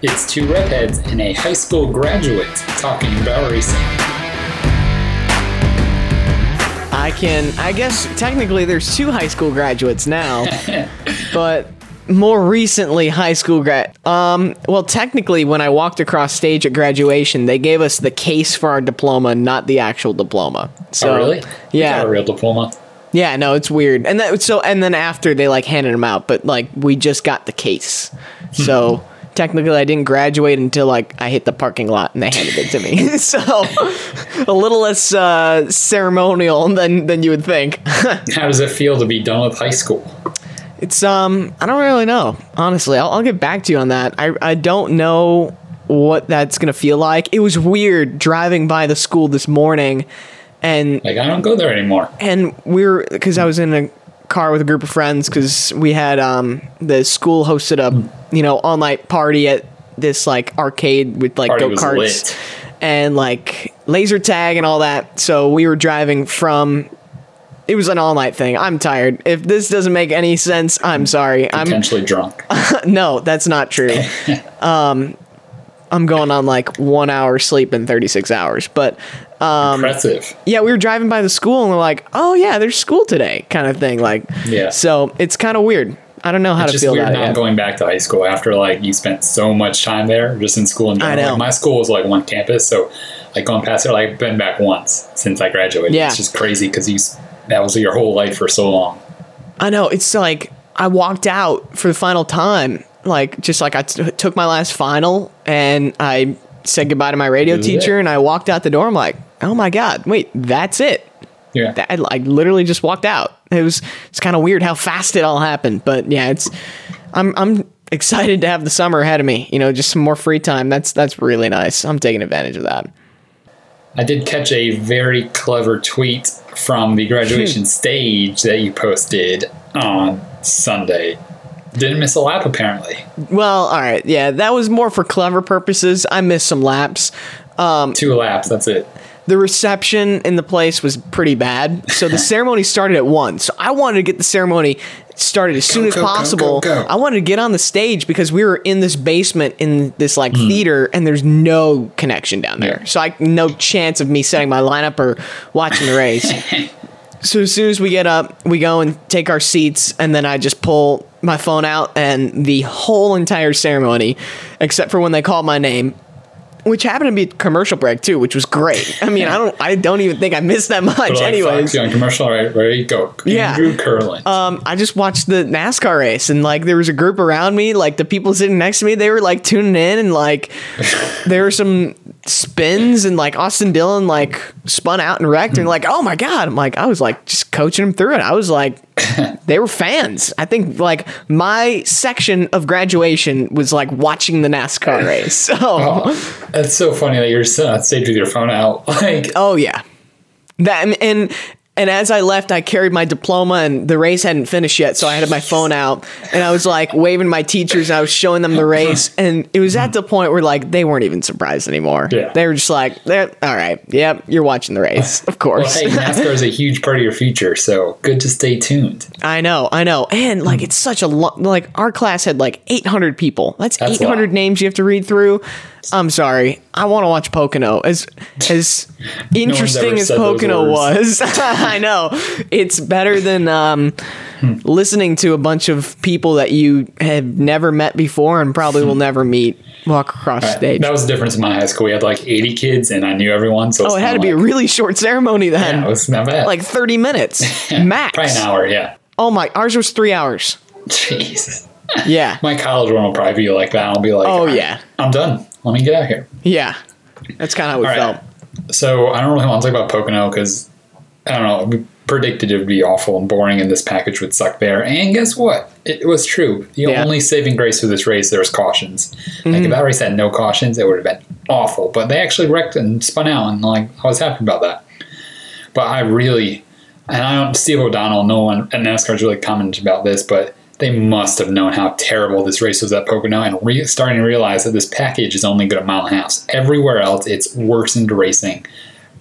It's two redheads and a high school graduate talking about racing. I can, I guess technically there's two high school graduates now, but more recently high school grad. Um, well, technically, when I walked across stage at graduation, they gave us the case for our diploma, not the actual diploma. So, oh, really? Yeah. got a real diploma. Yeah, no, it's weird. And that so and then after they like handed them out, but like we just got the case. So technically I didn't graduate until like I hit the parking lot and they handed it to me. so a little less uh, ceremonial than than you would think. How does it feel to be done with high school? it's um I don't really know. Honestly, I'll, I'll get back to you on that. I I don't know what that's gonna feel like. It was weird driving by the school this morning and Like, I don't go there anymore. and we are because I was in a car with a group of friends because we had um the school hosted a you know all night party at this like arcade with like Party go was karts lit. and like laser tag and all that. So we were driving from. It was an all night thing. I'm tired. If this doesn't make any sense, I'm sorry. I'm Potentially drunk. no, that's not true. um, I'm going on like one hour sleep in 36 hours, but Um, Impressive. yeah, we were driving by the school and we're like, oh yeah, there's school today, kind of thing. Like, Yeah. So it's kind of weird. I don't know how It's to just feel weird about it. not yet. going back to high school after like you spent so much time there, just in school in I know. Like, my school was like one campus, so like going past it, like I've been back once since I graduated. Yeah. It's just crazy because you that was your whole life for so long. I know. It's like I walked out for the final time, like just like I t- took my last final and I said goodbye to my radio teacher it. and I walked out the door. I'm like, oh my god, wait, that's it. Yeah. That, I like literally just walked out. It was it's kind of weird how fast it all happened, but yeah, it's I'm I'm excited to have the summer ahead of me. You know, just some more free time. That's that's really nice. I'm taking advantage of that. I did catch a very clever tweet from the graduation hmm. stage that you posted on Sunday. Didn't miss a lap apparently. Well, all right, yeah, that was more for clever purposes. I missed some laps. Um, Two laps, that's it. The reception in the place was pretty bad. So the ceremony started at one. So I wanted to get the ceremony started as soon as go, possible. go. I wanted to get on the stage because we were in this basement in this like Hmm. theater and there's no connection down there. Yeah. So I no chance of me setting my lineup or watching the race. so as soon as we get up, we go and take our seats and then I just pull my phone out and the whole entire ceremony except for when they called my name which happened to be commercial break too, which was great. I mean, I don't, I don't even think I missed that much. Like, Anyways, on commercial, right? Ready, go. Yeah. Andrew Curlin. um, I just watched the NASCAR race, and like there was a group around me, like the people sitting next to me, they were like tuning in, and like there were some spins, and like Austin Dillon like spun out and wrecked, and hmm. like oh my god, I'm like I was like just coaching him through it. I was like, they were fans. I think like my section of graduation was like watching the NASCAR race. So. Oh, that's so funny that you're sitting on stage with your phone out. Like, Oh yeah. That and and as I left, I carried my diploma, and the race hadn't finished yet, so I had my phone out, and I was like waving my teachers, and I was showing them the race, and it was at the point where like they weren't even surprised anymore. Yeah. They were just like, "They're all right. Yep, you're watching the race, of well, course." hey, NASCAR is a huge part of your future, so good to stay tuned. I know, I know, and like it's such a lo- like our class had like 800 people. That's, That's 800 names you have to read through. I'm sorry, I want to watch Pocono as as interesting ever as Pocono was. I know it's better than um, listening to a bunch of people that you have never met before and probably will never meet walk across stage. That was the difference in my high school. We had like 80 kids, and I knew everyone. So oh, it had to be a really short ceremony then, Yeah, it was not bad. like 30 minutes max. probably an hour. Yeah. Oh my, ours was three hours. Jeez. Yeah. My college one will probably be like that. I'll be like, Oh, yeah. I'm done. Let me get out here. Yeah, that's kind of how we All felt. right. So I don't really want to talk about Pocono because I don't know. We predicted it would be awful and boring, and this package would suck there. And guess what? It was true. The Yeah. only saving grace for this race, there was cautions. Like Mm-hmm. if that race had no cautions, it would have been awful. But they actually wrecked and spun out, and like I was happy about that. But I really, and I don't. Steve O'Donnell, no one at NASCAR's really commented about this, but they must have known how terrible this race was at Pocono and re- starting to realize that this package is only good at mile and a half. Everywhere else, it's worsened racing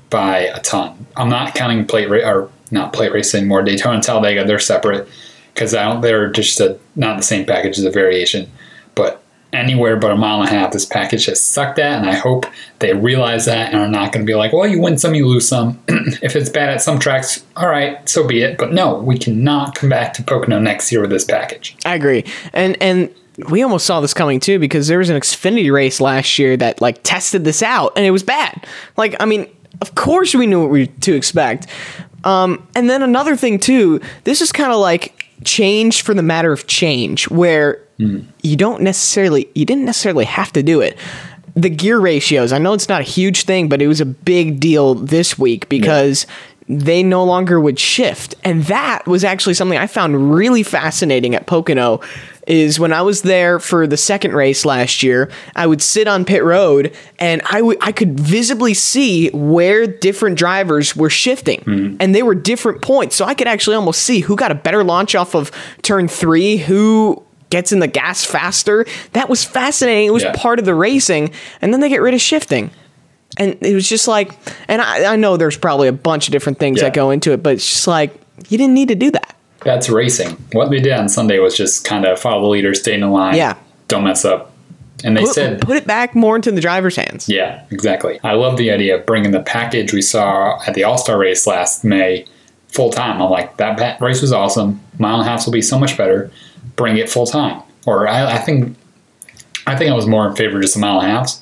by a ton. I'm not counting plate ra- or not plate race anymore. Daytona and Talladega, they're separate because. They're just a, not the same package as a variation. But anywhere but a mile and a half. This package has sucked at, and I hope they realize that and are not going to be like, well, you win some, you lose some. if it's bad at some tracks, all right, so be it. But no, we cannot come back to Pocono next year with this package. I agree. And and we almost saw this coming too because there was an Xfinity race last year that like tested this out and it was bad. Like I mean, of course we knew what we to expect. Um, and then another thing too, this is kind of like change for the matter of change, where you don't necessarily you didn't necessarily have to do it. The gear ratios, I know it's not a huge thing, but it was a big deal this week because they no longer would shift. And that was actually something I found really fascinating at Pocono is when I was there for the second race last year, I would sit on pit road and I I could visibly see where different drivers were shifting hmm. and they were different points. So I could actually almost see who got a better launch off of turn 3, who gets in the gas faster. That was fascinating. It was Yeah. part of the racing and then they get rid of shifting. And it was just like, and I, I know there's probably a bunch of different things Yeah. that go into it, but it's just like, you didn't need to do that. That's racing. What they did on Sunday was just kind of follow the leader, stay in the line, Yeah. don't mess up. And they Put, said, put it back more into the driver's hands. yeah, exactly. I love the idea of bringing the package we saw at the All Star race last May full time. I'm like, that race was awesome. Mile and a half will be so much better. Bring it full time. Or I, I think, I think I was more in favor of just a mile and a half.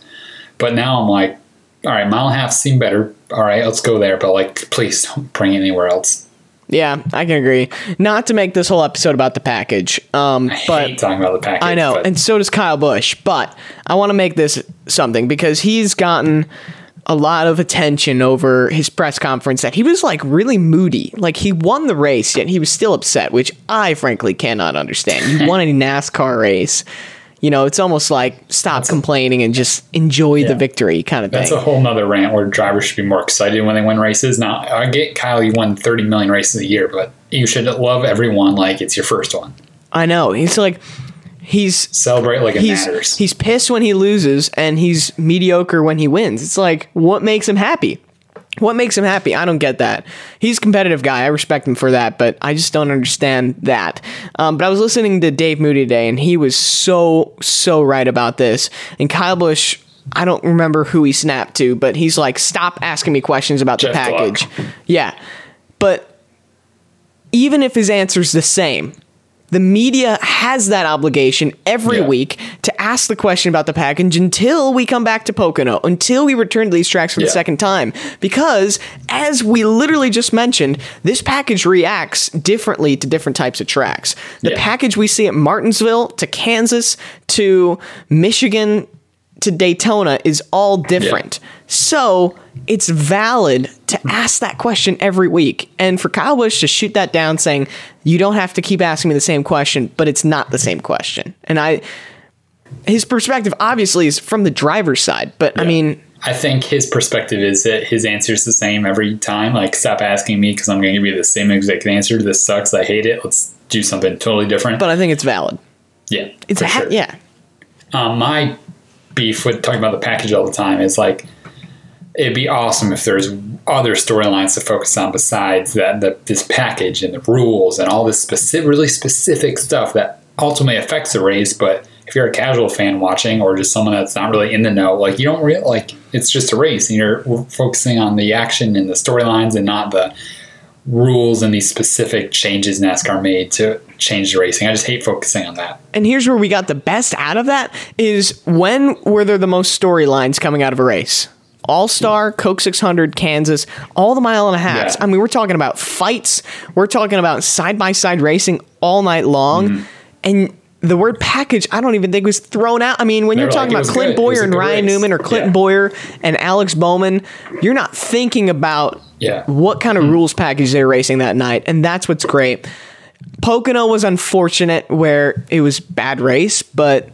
But now I'm like, all right, mile and a half seem better. All right, let's go there. But like, please don't bring it anywhere else. Yeah, I can agree. Not to make this whole episode about the package, um, I but hate talking about the package. I know, but and so does Kyle Busch. But I want to make this something because he's gotten a lot of attention over his press conference that he was like really moody. Like he won the race, yet he was still upset, which I frankly cannot understand. You won a NASCAR race. You know, it's almost like stop complaining and just enjoy the victory kind of thing. That's a whole nother rant where drivers should be more excited when they win races. Now, I get Kyle, you won 30 million races a year, but you should love everyone like it's your first one. I know. He's like, he's Celebrate like it he's matters. he's pissed when he loses and he's mediocre when he wins. It's like what makes him happy? What makes him happy? I don't get that. He's a competitive guy. I respect him for that, but I just don't understand that. Um, but I was listening to Dave Moody today, and he was so so right about this. And Kyle Busch, I don't remember who he snapped to, but he's like, "Stop asking me questions about the package." Yeah, but even if his answer's the same, the media has that obligation every Yeah. week to ask the question about the package until we come back to Pocono, until we return to these tracks for the second time. Because, as we literally just mentioned, this package reacts differently to different types of tracks. The Yeah. package we see at Martinsville to Kansas to Michigan to Daytona is all different. So it's valid to ask that question every week. And for Kyle Busch to shoot that down saying, you don't have to keep asking me the same question, but it's not the same question. And I his perspective obviously is from the driver's side, but I mean I think his perspective is that his answer is the same every time. Like, stop asking me because I'm going to give you the same exact answer. This sucks. I hate it. Let's do something totally different. but I think it's valid. yeah, It's ha- sure. yeah. um, my beef with talking about the package all the time is like it'd be awesome if there's other storylines to focus on besides that the, this package and the rules and all this specific really specific stuff that ultimately affects the race but if you're a casual fan watching or just someone that's not really in the know like you don't really like it's just a race and you're focusing on the action and the storylines and not the rules and these specific changes NASCAR made to change the racing. I just hate focusing on that. And here's where we got the best out of that is when were there the most storylines coming out of a race? All Star, Coke 600, Kansas, all the mile and a half. Yeah. I mean, we're talking about fights. We're talking about side by side racing all night long. Mm-hmm. And the word package, I don't even think was thrown out. I mean, when you're talking like, about Clint good. Bowyer and Ryan race. Newman or Clint Yeah. Bowyer and Alex Bowman, you're not thinking about Yeah. what kind of Mm-hmm. rules package they're racing that night. And that's what's great. Pocono was unfortunate where it was bad race, but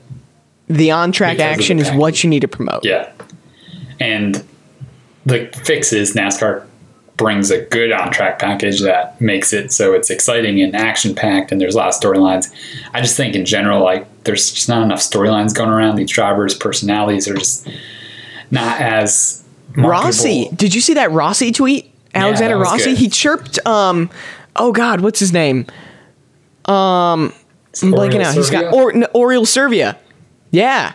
the on track action is what you need to promote. Yeah. And the fix is NASCAR brings a good on track package that makes it so it's exciting and action packed and there's a lot of storylines. I just think in general, like there's just not enough storylines going around. These drivers' personalities are just not as Rossi, did you see that Rossi tweet? Alexander was Rossi, good. he chirped. Um, oh God, what's his name? I'm blanking out. He's got or, no, Oriol Servia. Yeah.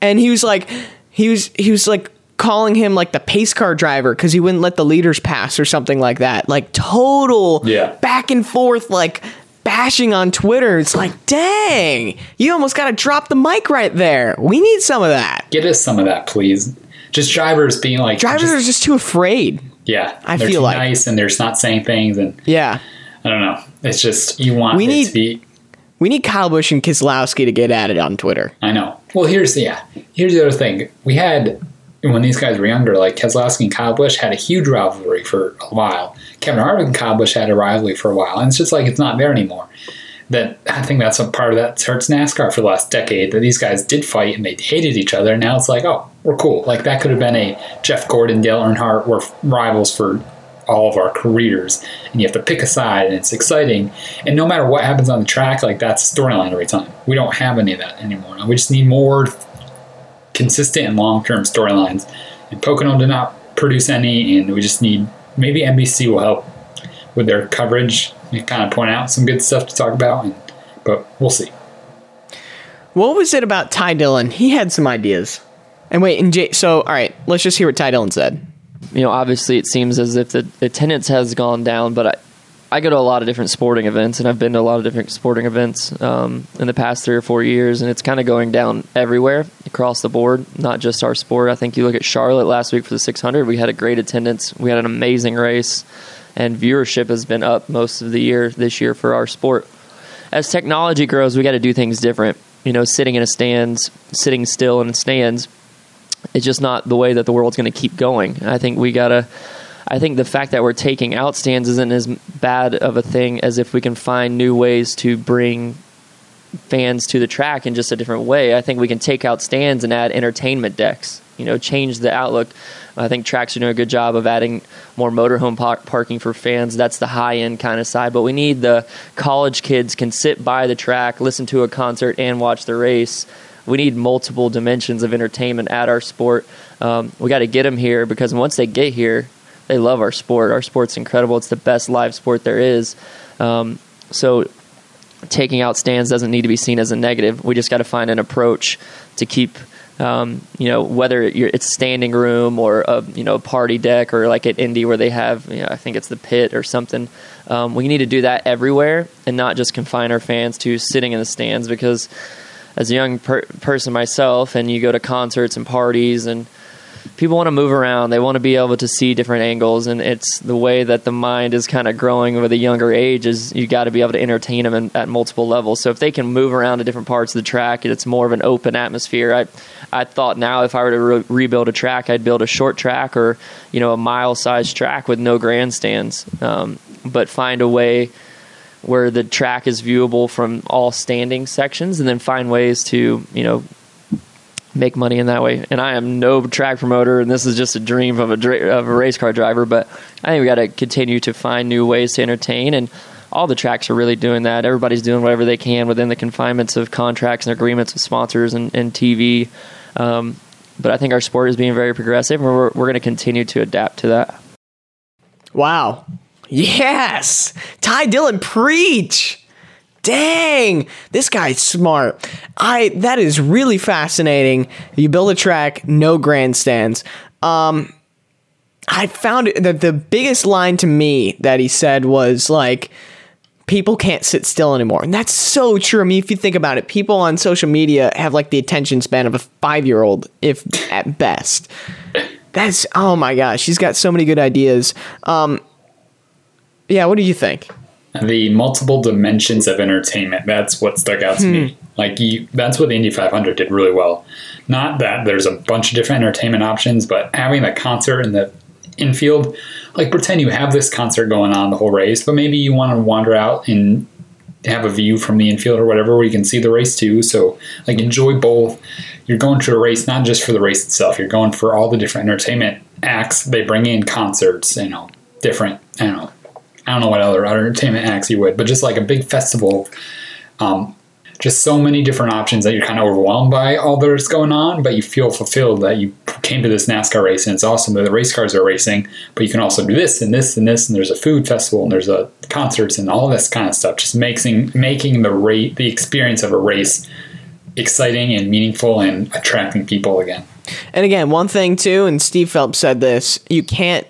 And he was like he was he was like calling him like the pace car driver because he wouldn't let the leaders pass or something like that. Like total Yeah. back and forth like bashing on Twitter. It's like, dang, you almost gotta drop the mic right there. We need some of that. Get us some of that, please. Just drivers being like Drivers just- are just too afraid. yeah. I they're feel too like- nice and they're just not saying things and Yeah. I don't know. It's just you want We need- to be We need Kyle Busch and Keselowski to get at it on Twitter. I know. Well, here's yeah. Here's the other thing. We had when these guys were younger, like Keselowski and Kyle Busch had a huge rivalry for a while. Kevin Harvick and Kyle Busch had a rivalry for a while, and it's just like it's not there anymore. That I think that's a part of that hurts NASCAR for the last decade. That these guys did fight and they hated each other. And now it's like, oh, we're cool. Like that could have been a Jeff Gordon, Dale Earnhardt were rivals for all of our careers, and you have to pick a side, and it's exciting. And no matter what happens on the track, like that's storyline every time. We don't have any of that anymore. We just need more consistent and long term storylines. And Pocono did not produce any, and we just need maybe NBC will help with their coverage and kind of point out some good stuff to talk about. And, but we'll see. What was it about Ty Dillon? He had some ideas. And wait, and Jay, so all right, let's just hear what Ty Dillon said. you know, obviously it seems as if the attendance has gone down, but I, I go to a lot of different sporting events, and I've been to a lot of different sporting events um, in the past three or four years, and it's kind of going down everywhere across the board, not just our sport. I think you look at Charlotte last week for the 600, we had a great attendance, we had an amazing race, and viewership has been up most of the year this year for our sport. As technology grows, we got to do things different. You know, sitting in a stands, sitting still in stands, it's just not the way that the world's going to keep going. I think we gotta. I think the fact that we're taking out stands isn't as bad of a thing as if we can find new ways to bring fans to the track in just a different way. I think we can take out stands and add entertainment decks. You know, change the outlook. I think tracks are doing a good job of adding more motorhome par- parking for fans. That's the high end kind of side. But we need the college kids can sit by the track, listen to a concert, and watch the race. We need multiple dimensions of entertainment at our sport. Um, we got to get them here because once they get here, they love our sport. Our sport's incredible. It's the best live sport there is. Um, so taking out stands doesn't need to be seen as a negative. We just got to find an approach to keep, um, you know, whether it's standing room or a you know party deck or like at Indy where they have, you know, I think it's the pit or something. Um, we need to do that everywhere and not just confine our fans to sitting in the stands because as a young per- person myself, and you go to concerts and parties and people want to move around. They want to be able to see different angles, and it's the way that the mind is kind of growing with a younger age. Is you got to be able to entertain them in, at multiple levels. So if they can move around to different parts of the track, it's more of an open atmosphere. I I thought now if I were to re- rebuild a track, I'd build a short track or you know a mile sized track with no grandstands, um, but find a way where the track is viewable from all standing sections, and then find ways to you know make money in that way. And I am no track promoter, and this is just a dream of a dra- of a race car driver. But I think we got to continue to find new ways to entertain, and all the tracks are really doing that. Everybody's doing whatever they can within the confinements of contracts and agreements with sponsors and, and TV. Um, but I think our sport is being very progressive, and we're, we're going to continue to adapt to that. Wow. Yes. Ty Dillon, preach. Dang, this guy's smart. I that is really fascinating. You build a track, no grandstands. Um I found that the biggest line to me that he said was like people can't sit still anymore. And that's so true. I mean, if you think about it, people on social media have like the attention span of a 5-year-old if at best. That's oh my gosh, she's got so many good ideas. Um yeah, what do you think? the multiple dimensions of entertainment that's what stuck out to me. Hmm. Like you that's what the indy 500 did really well. Not that there's a bunch of different entertainment options but having the concert in the infield like pretend you have this concert going on the whole race but maybe you want to wander out and have a view from the infield or whatever where you can see the race too. So like enjoy both. You're going to a race not just for the race itself you're going for all the different entertainment acts they bring in concerts you know different i don't know I don't know what other entertainment acts you would, but just like a big festival, um, just so many different options that you're kind of overwhelmed by all that's going on, but you feel fulfilled that you came to this NASCAR race and it's awesome that the race cars are racing, but you can also do this and this and this, and there's a food festival and there's a concerts and all this kind of stuff. Just making making the rate the experience of a race exciting and meaningful and attracting people again. And again, one thing too, and Steve Phelps said this: you can't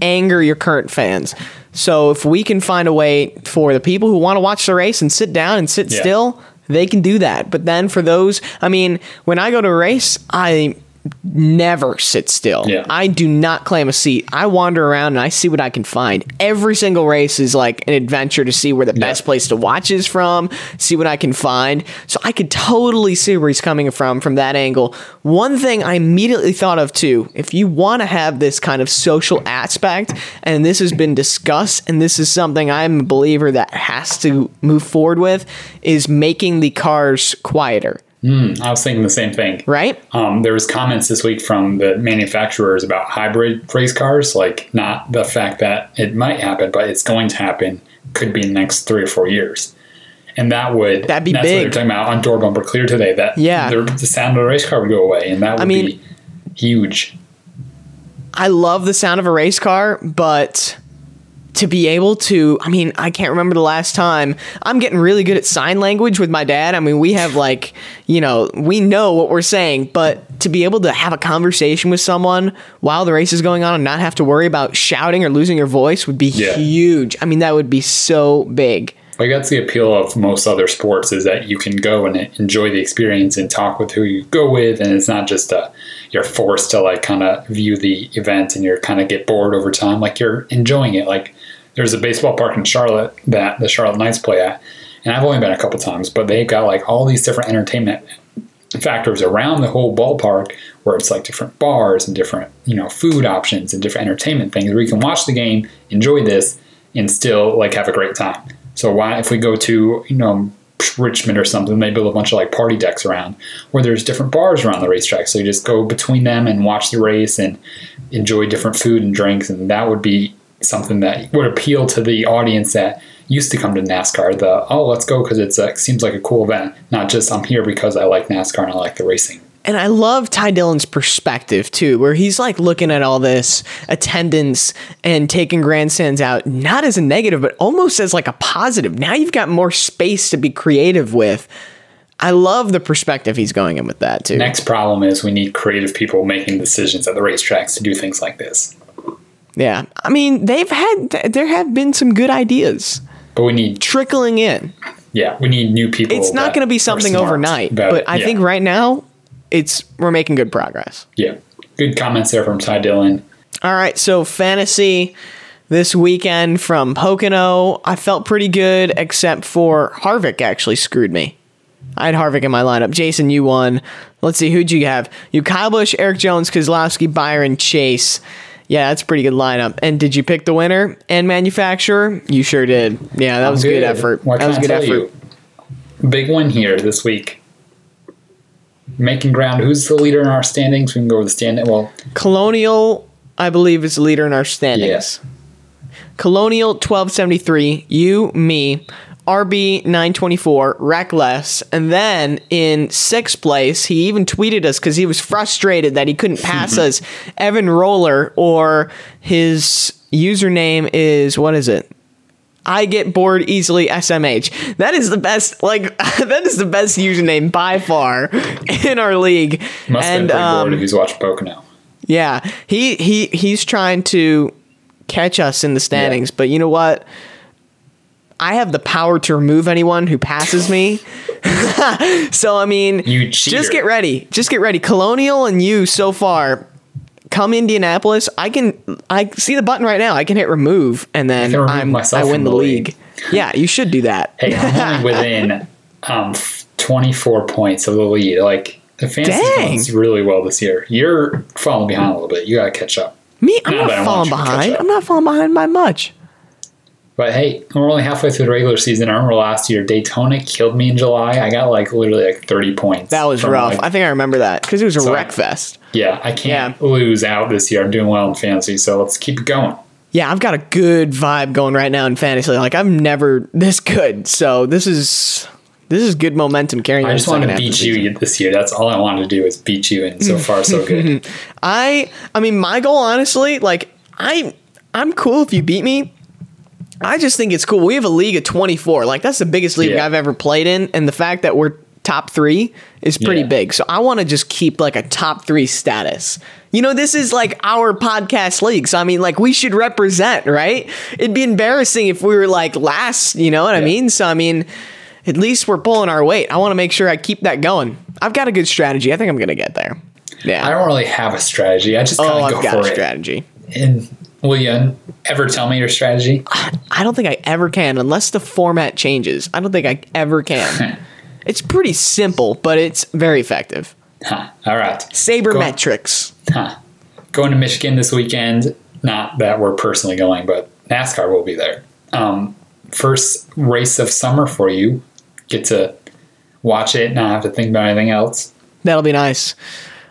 anger your current fans. So if we can find a way for the people who want to watch the race and sit down and sit Yeah. still, they can do that. But then for those, I mean, when I go to a race, I never sit still. Yeah. I do not claim a seat. I wander around and I see what I can find. Every single race is like an adventure to see where the Yeah. best place to watch is from, see what I can find. So I could totally see where he's coming from from that angle. One thing I immediately thought of too, if you want to have this kind of social aspect, and this has been discussed, and this is something I'm a believer that has to move forward with, is making the cars quieter, I was thinking the same thing. right? Um, there was comments this week from the manufacturers about hybrid race cars, like not the fact that it might happen, but it's going to happen. Could be in the next three or four years, and that would That'd be that's What big. they're talking about on door bumper clear today. That Yeah. the, the sound of a race car would go away, and that would mean- be huge. I love the sound of a race car, but to be able to, I mean, I can't remember the last time. I'm getting really good at sign language with my dad. I mean, we have like, you know, we know what we're saying, but to be able to have a conversation with someone while the race is going on and not have to worry about shouting or losing your voice would be Yeah. huge. I mean, that would be so big. Like that's the appeal of most other sports is that you can go and enjoy the experience and talk with who you go with, and it's not just a you're forced to like kind of view the event and you're kind of get bored over time. Like you're enjoying it. Like there's a baseball park in Charlotte that the Charlotte Knights play at, and I've only been a couple times, but they've got like all these different entertainment factors around the whole ballpark where it's like different bars and different you know food options and different entertainment things where you can watch the game enjoy this and still like have a great time. So why if we go to you know richmond or something they build a bunch of like party decks around where there's different bars around the racetrack. So you just go between them and watch the race and enjoy different food and drinks and that would be something that would appeal to the audience that used to come to NASCAR. The oh, let's go because it's a, seems like a cool event, not just I'm here because I like NASCAR and I like the racing. And I love Ty Dillon's perspective too, where he's like looking at all this attendance and taking grandstands out, not as a negative, but almost as like a positive. Now you've got more space to be creative with. I love the perspective he's going in with that too. Next problem is we need creative people making decisions at the racetracks to do things like this. Yeah. I mean, they've had, there have been some good ideas But we need trickling in. yeah, we need new people. It's not going to be something overnight, but it. I Yeah. think right now it's, we're making good progress. yeah, good comments there from Ty Dillon. All right, so fantasy this weekend from Pocono, I felt pretty good, except for Harvick actually screwed me. I had Harvick in my lineup. Jason, you won. Let's see, who'd you have? You Kyle Busch, Erik Jones, Keselowski, Byron, Chase. Yeah, that's a pretty good lineup. And did you pick the winner and manufacturer? You sure did. Yeah, that was a good, effort. What that was can good effort. You? Big win here this week. Making ground. Who's the leader in our standings? We can go with the standing. Well, Colonial, I believe, is the leader in our standings. Yes. Colonial 1273, you, me, RB 924, Reckless, and then in sixth place, he even tweeted us because he was frustrated that he couldn't pass us Evan Roller, or his username is what is it? I get bored easily SMH. That is the best like that is the best username by far in our league. must have and been um, bored if he's watching Pocono. yeah, he he he's trying to catch us in the standings, but you know what? I have the power to remove anyone who passes me. so I mean, You cheater. just get ready. Just get ready. Colonial and you so far come Indianapolis. I can I see the button right now. I can hit remove and then remove I'm I win the league. league. yeah, you should do that. Hey, I'm only within um, 24 points of the lead. Like the fantasy Dang. going really well this year. You're falling behind a little bit. You got to catch up. Me, I'm Not not falling want you to catch behind. I'm not falling behind by much. But hey, we're only halfway through the regular season. I remember last year Daytona killed me in July. I got like literally like 30 points. That was rough. like- I think I remember that because it was a So- wreck fest. yeah, I can't lose out this year. I'm doing well in fantasy, so let's keep it going. Yeah, I've got a good vibe going right now in fantasy. Like I'm never this good. So this is this is good momentum carrying. I just want to beat you this year. That's all I wanted to do is beat you, and so far so good. I I mean my goal honestly, like I I'm cool if you beat me. I just think it's cool. We have a league of 24. Like that's the biggest league Yeah. I've ever played in and the fact that we're top three is pretty Yeah. big. So I want to just keep like a top three status. You know, this is like our podcast league. So I mean, like we should represent, right? It'd be embarrassing if we were like last, you know what I mean? So I mean, at least we're pulling our weight. I want to make sure I keep that going. I've got a good strategy. I think I'm going to get there. Yeah. I don't really have a strategy. I just oh, kind of I've go got for a it. strategy. And will you ever tell me your strategy? I don't think I ever can unless the format changes. I don't think I ever can. it's pretty simple, but it's very effective. Huh. All right. Sabermetrics. Huh. Going to Michigan this weekend. Not that we're personally going, but NASCAR will be there. Um, first race of summer for you. Get to watch it, not have to think about anything else. That'll be nice.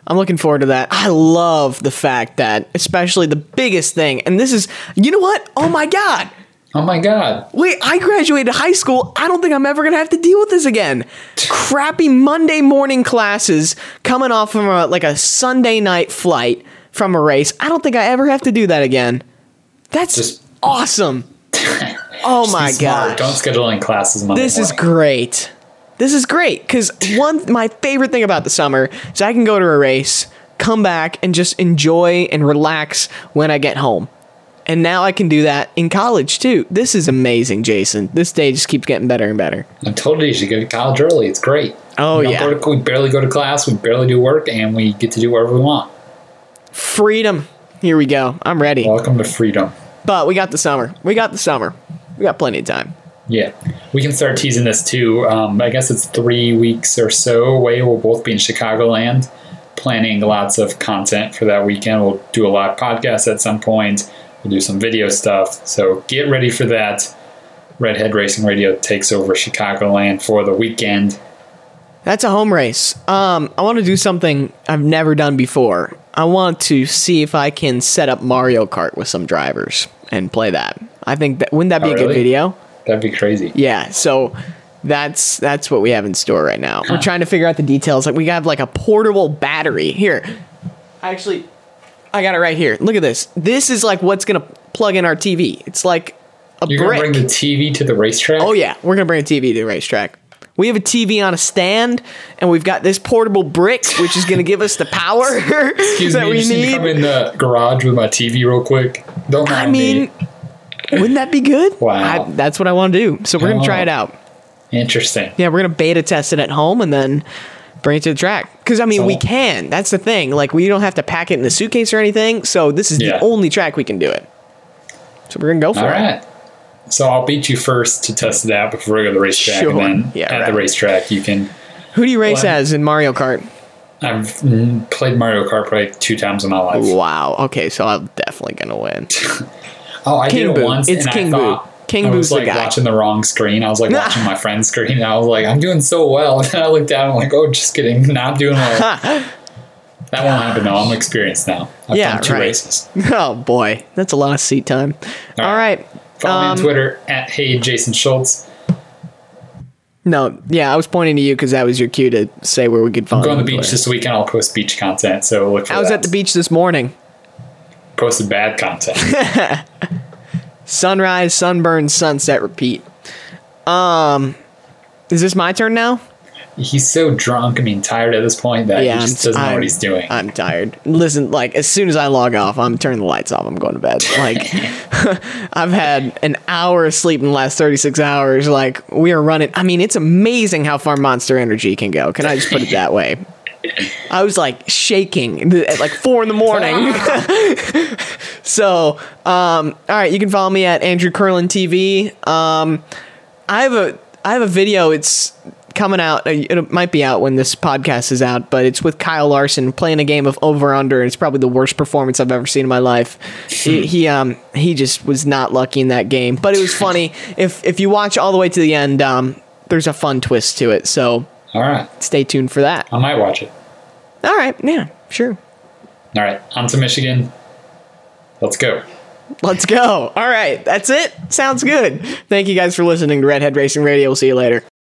I'm looking forward to that. I love the fact that, especially the biggest thing, and this is, you know what? Oh my God. Oh my God. Wait, I graduated high school. I don't think I'm ever going to have to deal with this again. Crappy Monday morning classes coming off from a, like a Sunday night flight from a race. I don't think I ever have to do that again. That's Just- awesome. Oh my god. Don't schedule any classes Monday This is great. This is great because one my favorite thing about the summer is I can go to a race, come back, and just enjoy and relax when I get home. And now I can do that in college too. This is amazing, Jason. This day just keeps getting better and better. I told you you should go to college early. It's great. Oh, we yeah. To, we barely go to class. We barely do work, and we get to do whatever we want. Freedom. Here we go. I'm ready. Welcome to freedom. But we got the summer. We got the summer. We got plenty of time. Yeah, we can start teasing this too. Um, I guess it's three weeks or so away. We'll both be in Chicagoland, planning lots of content for that weekend. We'll do a live podcast at some point. We'll do some video stuff. So get ready for that. Redhead Racing Radio takes over Chicagoland for the weekend. That's a home race. Um, I want to do something I've never done before. I want to see if I can set up Mario Kart with some drivers and play that. I think that wouldn't that be Oh, a good really? video? That'd be crazy. Yeah. So that's that's what we have in store right now. We're trying to figure out the details. Like we have like a portable battery here. Actually, I got it right here. Look at this. This is like what's gonna plug in our TV. It's like a You're brick. gonna bring the TV to the racetrack. Oh yeah, we're gonna bring a TV to the racetrack. We have a TV on a stand, and we've got this portable brick, which is gonna give us the power that me, we need to come in the garage with my TV real quick. Don't mind I mean, me. Wouldn't that be good? Wow. I, that's what I want to do. So we're gonna try Oh. it out. Interesting. Yeah, we're gonna beta test it at home and then bring it to the track. Because I mean, we can. That's the thing. Like we don't have to pack it in a suitcase or anything. So this is Yeah. the only track we can do it. So we're gonna go for All it. right. So I'll beat you first to test it out before we go to the racetrack, Sure. and then Yeah, at right. the racetrack you can. Who do you race What? as in Mario Kart? I've mm, played Mario Kart probably two times in my life. Wow. Okay, so I'm definitely gonna win. Oh, I King did Boo. it once, It's King I Boo. thought King I Boo's was the like guy. watching the wrong screen. I was like watching my friend's screen, and I was like, I'm doing so well. And then I looked down, and I'm like, oh, just kidding, not doing well. that won't happen though. I'm experienced now. I've Yeah, done two right. races. Oh boy, that's a lot of seat time. All All right. right. Follow me on Um, Twitter at Hey Jason Schultz. No, yeah, I was pointing to you because that was your cue to say where we could find. Go on the beach this weekend. I'll post beach content. So look for I was that. at the beach this morning. Posted bad content. Sunrise, sunburn, sunset, repeat. Um, is this my turn now? he's so drunk. I mean, tired at this point that Yeah, he just I'm- doesn't know I'm- what he's doing. I'm tired. Listen, like as soon as I log off, I'm turning the lights off. I'm going to bed. Like I've had an hour of sleep in the last 36 hours. Like we are running. I mean, it's amazing how far Monster Energy can go. Can I just put it that way? I was like shaking at like four in the morning. so, um, all right, you can follow me at Andrew Curlin TV. Um, I have a I have a video. It's coming out. uh, It might be out when this podcast is out, but it's with Kyle Larson playing a game of over under. It's probably the worst performance I've ever seen in my life. he, he um he just was not lucky in that game, but it was funny. if if you watch all the way to the end, um, there's a fun twist to it. So All right. stay tuned for that. I might watch it. All right, yeah, sure. All right. On to Michigan. Let's go. Let's go. All right, that's it. Sounds good. Thank you guys for listening to Redhead Racing Radio. We'll see you later.